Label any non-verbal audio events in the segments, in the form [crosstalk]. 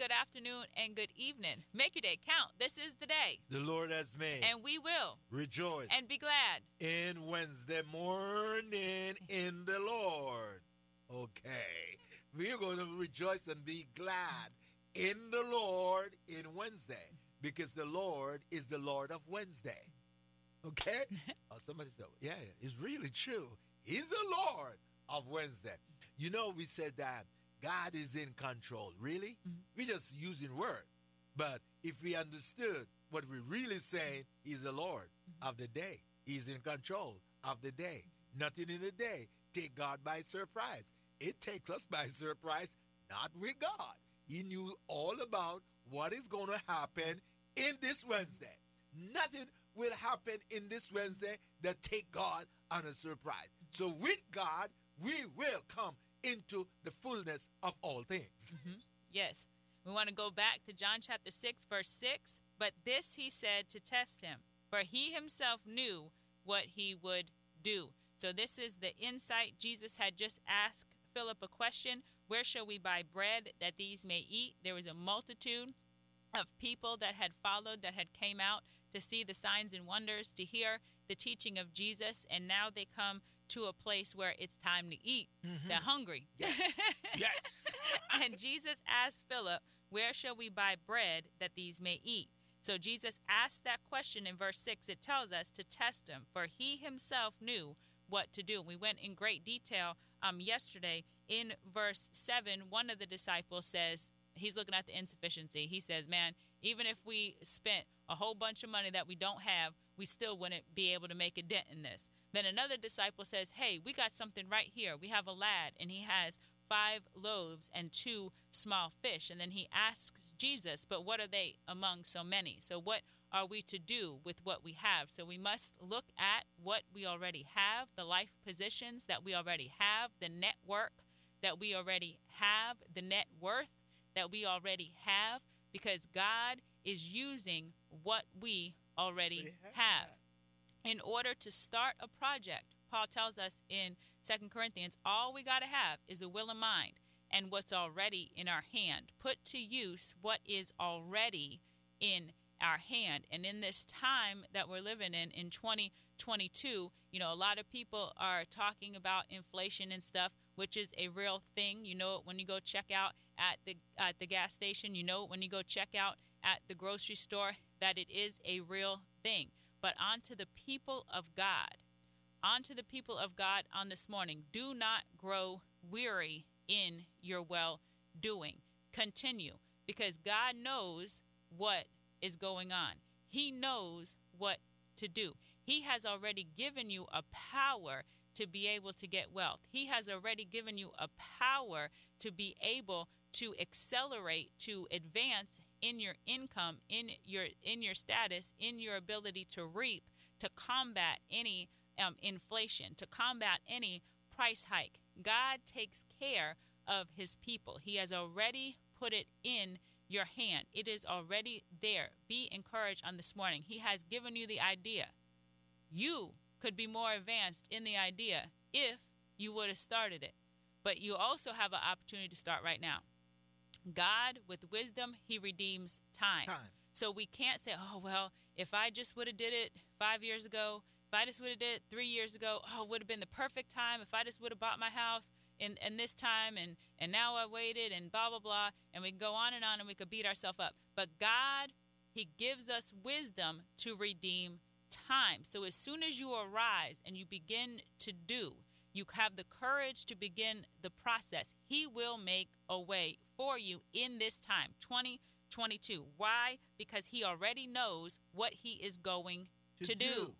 good afternoon, and good evening. Make your day count. This is the day the Lord has made. And we will rejoice and be glad in Wednesday morning in the Lord. Okay. We are going to rejoice and be glad in the Lord in Wednesday because the Lord is the Lord of Wednesday. Okay? [laughs] oh, somebody said, yeah, it's really true. He's the Lord of Wednesday. You know, we said that God is in control. Really? Mm-hmm. We're just using word. But if we understood what we're really saying, He's the Lord mm-hmm. of the day. He's in control of the day. Nothing in the day take God by surprise. It takes us by surprise, not with God. He knew all about what is going to happen in this Wednesday. Nothing will happen in this Wednesday that take God on a surprise. So with God, we will come into the fullness of all things. Mm-hmm. Yes. We want to go back to John chapter 6, verse 6. But this he said to test him, for he himself knew what he would do. So, this is the insight. Jesus had just asked Philip a question Where shall we buy bread that these may eat? There was a multitude of people that had followed, that had came out to see the signs and wonders, to hear the teaching of Jesus, and now they come to a place where it's time to eat. Mm-hmm. They're hungry. Yes. yes. [laughs] and Jesus asked Philip, Where shall we buy bread that these may eat? So Jesus asked that question in verse 6. It tells us to test him, for he himself knew what to do. We went in great detail um, yesterday. In verse 7, one of the disciples says, He's looking at the insufficiency. He says, Man, even if we spent a whole bunch of money that we don't have, we still wouldn't be able to make a dent in this. Then another disciple says, Hey, we got something right here. We have a lad, and he has five loaves and two small fish. And then he asks Jesus, But what are they among so many? So, what are we to do with what we have? So, we must look at what we already have, the life positions that we already have, the network that we already have, the net worth that we already have, because God is using what we already have in order to start a project, Paul tells us in Second Corinthians, all we got to have is a will and mind and what's already in our hand. Put to use what is already in our hand. And in this time that we're living in, in 2022, you know, a lot of people are talking about inflation and stuff, which is a real thing. You know it when you go check out at the at the gas station. You know it when you go check out at the grocery store that it is a real thing but onto the people of God. Onto the people of God on this morning. Do not grow weary in your well doing. Continue because God knows what is going on. He knows what to do. He has already given you a power to be able to get wealth. He has already given you a power to be able to accelerate, to advance in your income, in your in your status, in your ability to reap, to combat any um, inflation, to combat any price hike. God takes care of His people. He has already put it in your hand. It is already there. Be encouraged on this morning. He has given you the idea. You could be more advanced in the idea if you would have started it. But you also have an opportunity to start right now. God, with wisdom, He redeems time. time. So we can't say, oh, well, if I just would have did it five years ago, if I just would have did it three years ago, oh, it would have been the perfect time. If I just would have bought my house in, in this time and, and now I waited and blah, blah, blah. And we can go on and on and we could beat ourselves up. But God, He gives us wisdom to redeem time. So as soon as you arise and you begin to do, you have the courage to begin the process. He will make a way for you in this time, 2022. Why? Because He already knows what He is going to, to do. do.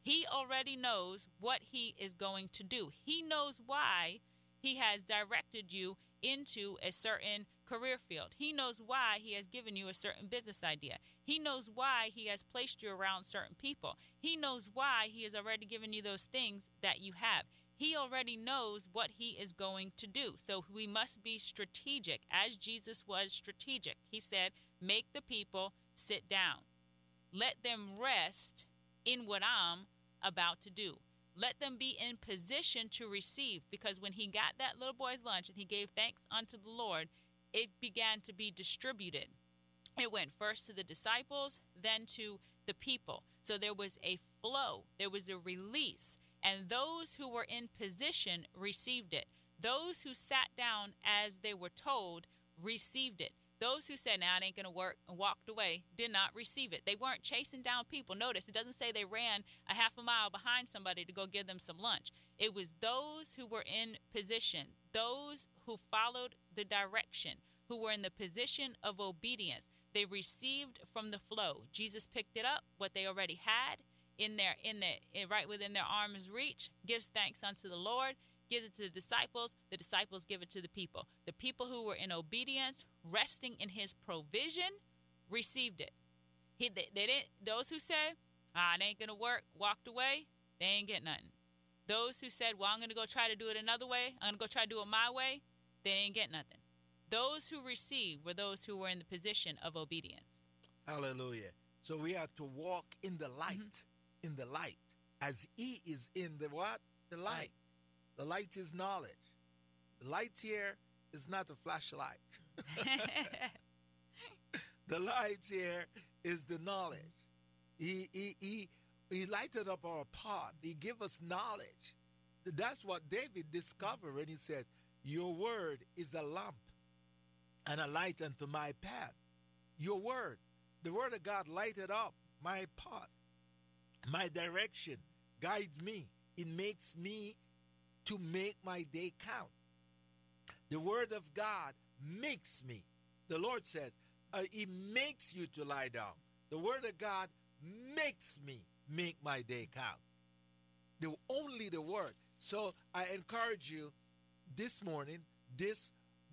He already knows what He is going to do. He knows why He has directed you into a certain career field. He knows why He has given you a certain business idea. He knows why He has placed you around certain people. He knows why He has already given you those things that you have. He already knows what he is going to do. So we must be strategic, as Jesus was strategic. He said, Make the people sit down, let them rest in what I'm about to do. Let them be in position to receive, because when he got that little boy's lunch and he gave thanks unto the Lord, it began to be distributed. It went first to the disciples, then to the people. So there was a flow, there was a release, and those who were in position received it. Those who sat down as they were told received it. Those who said, now it ain't to work and walked away did not receive it. They weren't chasing down people. Notice it doesn't say they ran a half a mile behind somebody to go give them some lunch. It was those who were in position, those who followed the direction, who were in the position of obedience. They received from the flow. Jesus picked it up, what they already had in their in the right within their arm's reach, gives thanks unto the Lord gives it to the disciples, the disciples give it to the people. The people who were in obedience, resting in his provision, received it. He, they, they didn't, those who said, ah, it ain't to work, walked away, they ain't get nothing. Those who said, well, I'm to go try to do it another way, I'm to go try to do it my way, they ain't get nothing. Those who received were those who were in the position of obedience. Hallelujah. So we have to walk in the light, mm-hmm. In the light, as he is in the what? The light. The light is knowledge. The light here is not a flashlight. [laughs] [laughs] the light here is the knowledge. He, he, he, he lighted up our path. He gave us knowledge. That's what David discovered when he says, Your word is a lamp and a light unto my path. Your word, the word of God lighted up my path, my direction, guides me. It makes me to make my day count. The word of God makes me. The Lord says, uh, He makes you to lie down. The word of God makes me make my day count. The, only the word. So I encourage you this morning, this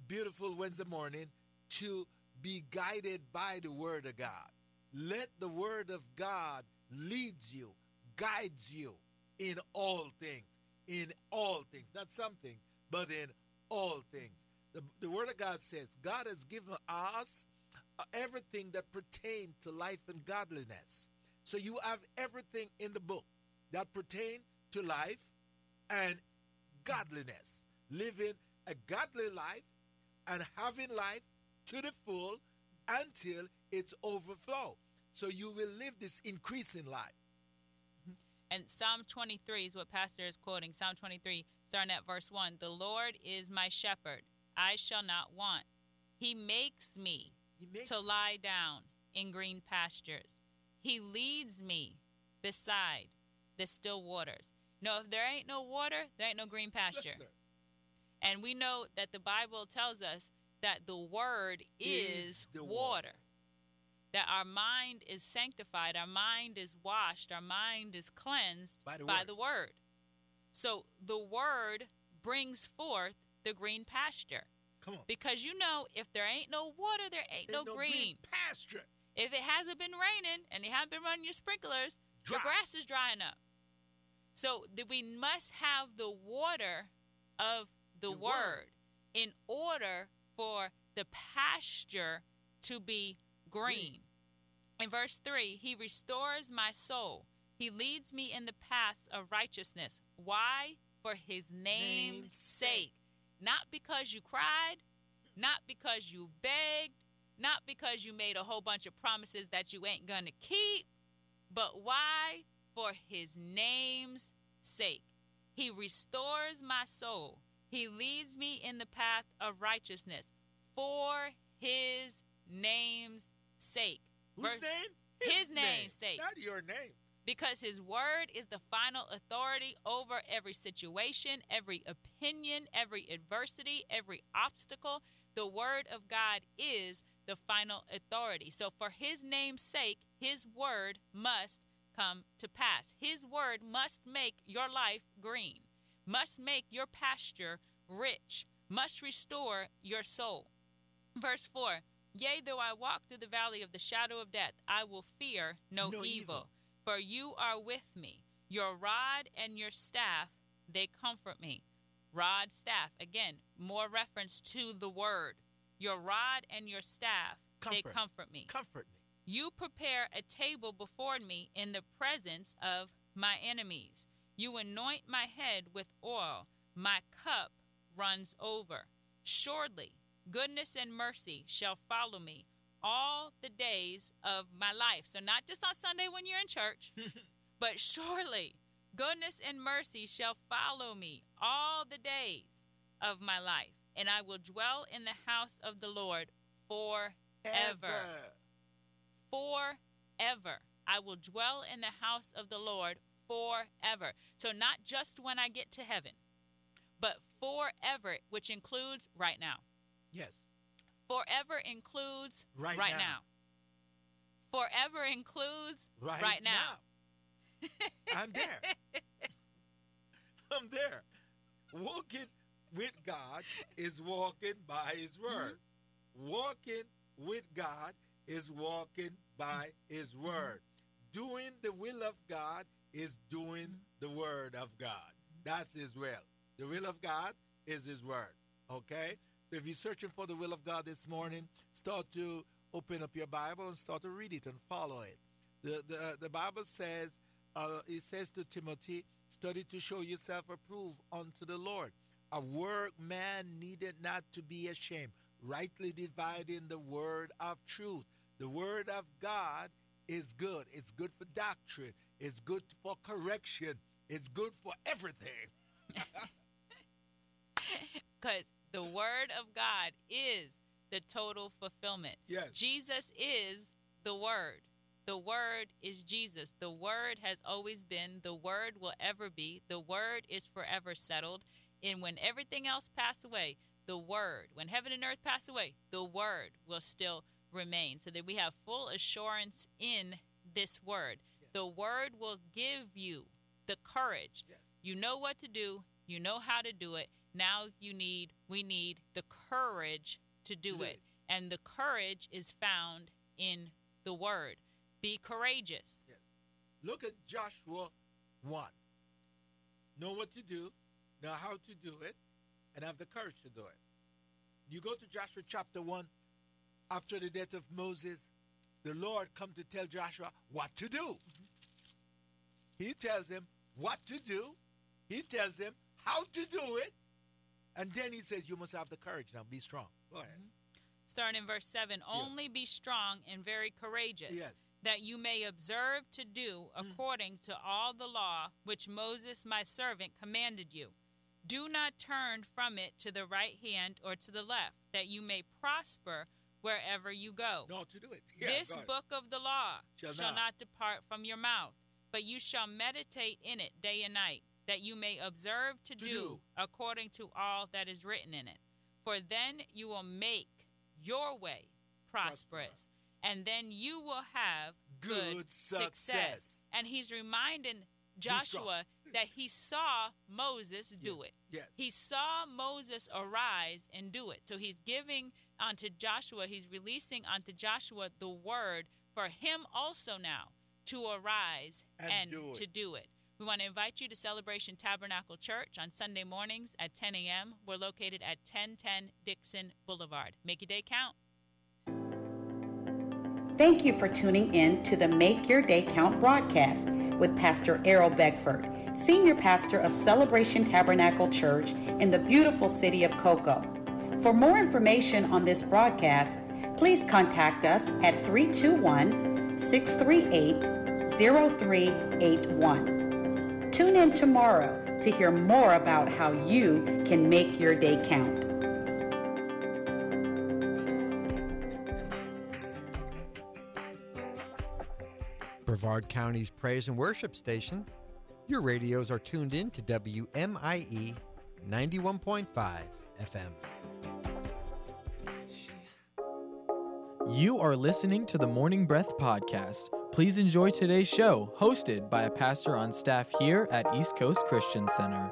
beautiful Wednesday morning, to be guided by the word of God. Let the word of God lead you, guides you in all things in all things, not something, but in all things. The, the Word of God says God has given us uh, everything that pertains to life and godliness. So you have everything in the book that pertain to life and godliness. Living a godly life and having life to the full until it's overflow. So you will live this increasing life. Mm-hmm. And Psalm 23 is what Pastor is quoting. Psalm 23, starting at verse 1 The Lord is my shepherd, I shall not want. He makes me he makes to lie down in green pastures. He leads me beside the still waters. No, if there ain't no water, there ain't no green pasture. And we know that the Bible tells us that the word is, is the water. water that our mind is sanctified, our mind is washed, our mind is cleansed by the, by word. the word. So the word brings forth the green pasture. Come on. Because you know, if there ain't no water, there ain't no, no, green. green. pasture. If it hasn't been raining and you haven't been running your sprinklers, Dry. the grass is drying up. So that we must have the water of the, the word, word in order for the pasture to be green. In verse 3, he restores my soul. He leads me in the paths of righteousness. Why? For his name's, sake. Not because you cried, not because you begged, not because you made a whole bunch of promises that you ain't going to keep, but why? For his name's sake. He restores my soul. He leads me in the path of righteousness for his name's sake. Whose name? His, his name's sake. Not your name. Because his word is the final authority over every situation, every opinion, every adversity, every obstacle. The word of God is the final authority. So, for his name's sake, his word must come to pass. His word must make your life green, must make your pasture rich, must restore your soul. Verse 4 Yea, though I walk through the valley of the shadow of death, I will fear no, no evil, evil, for you are with me. Your rod and your staff, they comfort me. Rod, staff, again, more reference to the word. Your rod and your staff, they Comfort. comfort me. Comfort me. You prepare a table before me in the presence of my enemies. You anoint my head with oil. My cup runs over. Surely goodness and mercy shall follow me all the days of my life. So, not just on Sunday when you're in church, [laughs] but surely goodness and mercy shall follow me all the days of my life. And I will dwell in the house of the Lord forever Ever. forever. I will dwell in the house of the Lord forever. So, not just when I get to heaven, but forever, which includes right now. Yes. Forever includes Right now. now. Forever includes Right, now. I'm there. [laughs] I'm there. Walking with God is walking by His mm-hmm. word. Walking with God is walking by His mm-hmm. word. Doing the will of God is doing mm-hmm. the word of God. That's His will. The will of God is His word. Okay? If you're searching for the will of God this morning, start to open up your Bible and start to read it and follow it. The, the, the Bible says, uh, it says to Timothy, study to show yourself approved unto the Lord. A workman needed not to be ashamed, rightly dividing the word of truth. The word of God is good. It's good for doctrine. It's good for correction. It's good for everything. [laughs] [laughs] Because the word of God is the total fulfillment. Yes. Jesus is the word. The word is Jesus. The word has always been. The word will ever be. The word is forever settled. And when everything else pass away, the word, when heaven and earth pass away, the word will still remain. So that we have full assurance in this word. The word will give you the courage. Yes. You know what to do. You know how to do it. Now you need, we need the courage to do it. it. And the courage is found in the word. Be courageous. Yes. Look at Joshua 1. Know what to do, know how to do it, and have the courage to do it. You go to Joshua chapter 1, after the death of Moses, the Lord come to tell Joshua what to do. Mm-hmm. He tells him what to do. He tells him how to do it. And then he says, You must have the courage. Now be strong. Go ahead. Mm-hmm. Starting in verse 7 Only be strong and very courageous, Yes. that you may observe to do mm. according to all the law which Moses my servant commanded you. Do not turn from it to the right hand or to the left, that you may prosper wherever you go. No, to do it. Yeah, this book of the law Shall shall, not. not depart from your mouth, but you shall meditate in it day and night, that you may observe to, To do, do. according to all that is written in it. For then you will make your way prosperous, Prosperous. and then you will have good, Good success. And he's reminding. Joshua that he saw Moses do it. Yes. He saw Moses arise and do it. So he's giving unto Joshua, he's releasing unto Joshua the word for him also now to arise And and, do to do it. We want to invite you to Celebration Tabernacle Church on Sunday mornings at 10 a.m. We're located at 1010 Dixon Boulevard. Make your day count. Thank you for tuning in to the Make Your Day Count broadcast with Pastor Errol Beckford, Senior Pastor of Celebration Tabernacle Church in the beautiful city of Cocoa. For more information on this broadcast, please contact us at 321 638 0381. Tune in tomorrow to hear more about how you can make your day count. Brevard County's praise and worship station. Your radios are tuned in to WMIE 91.5 FM. You are listening to the Morning Breath Podcast. Please enjoy today's show, hosted by a pastor on staff here at East Coast Christian Center.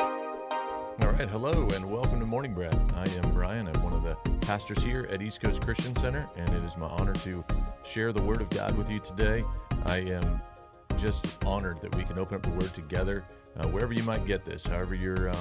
All right, hello and welcome to Morning Breath. I am Brian. I'm one of the pastors here at East Coast Christian Center, and it is my honor to share the Word of God with you today. I am just honored that we can open up the Word together uh, wherever you might get this, however you're um,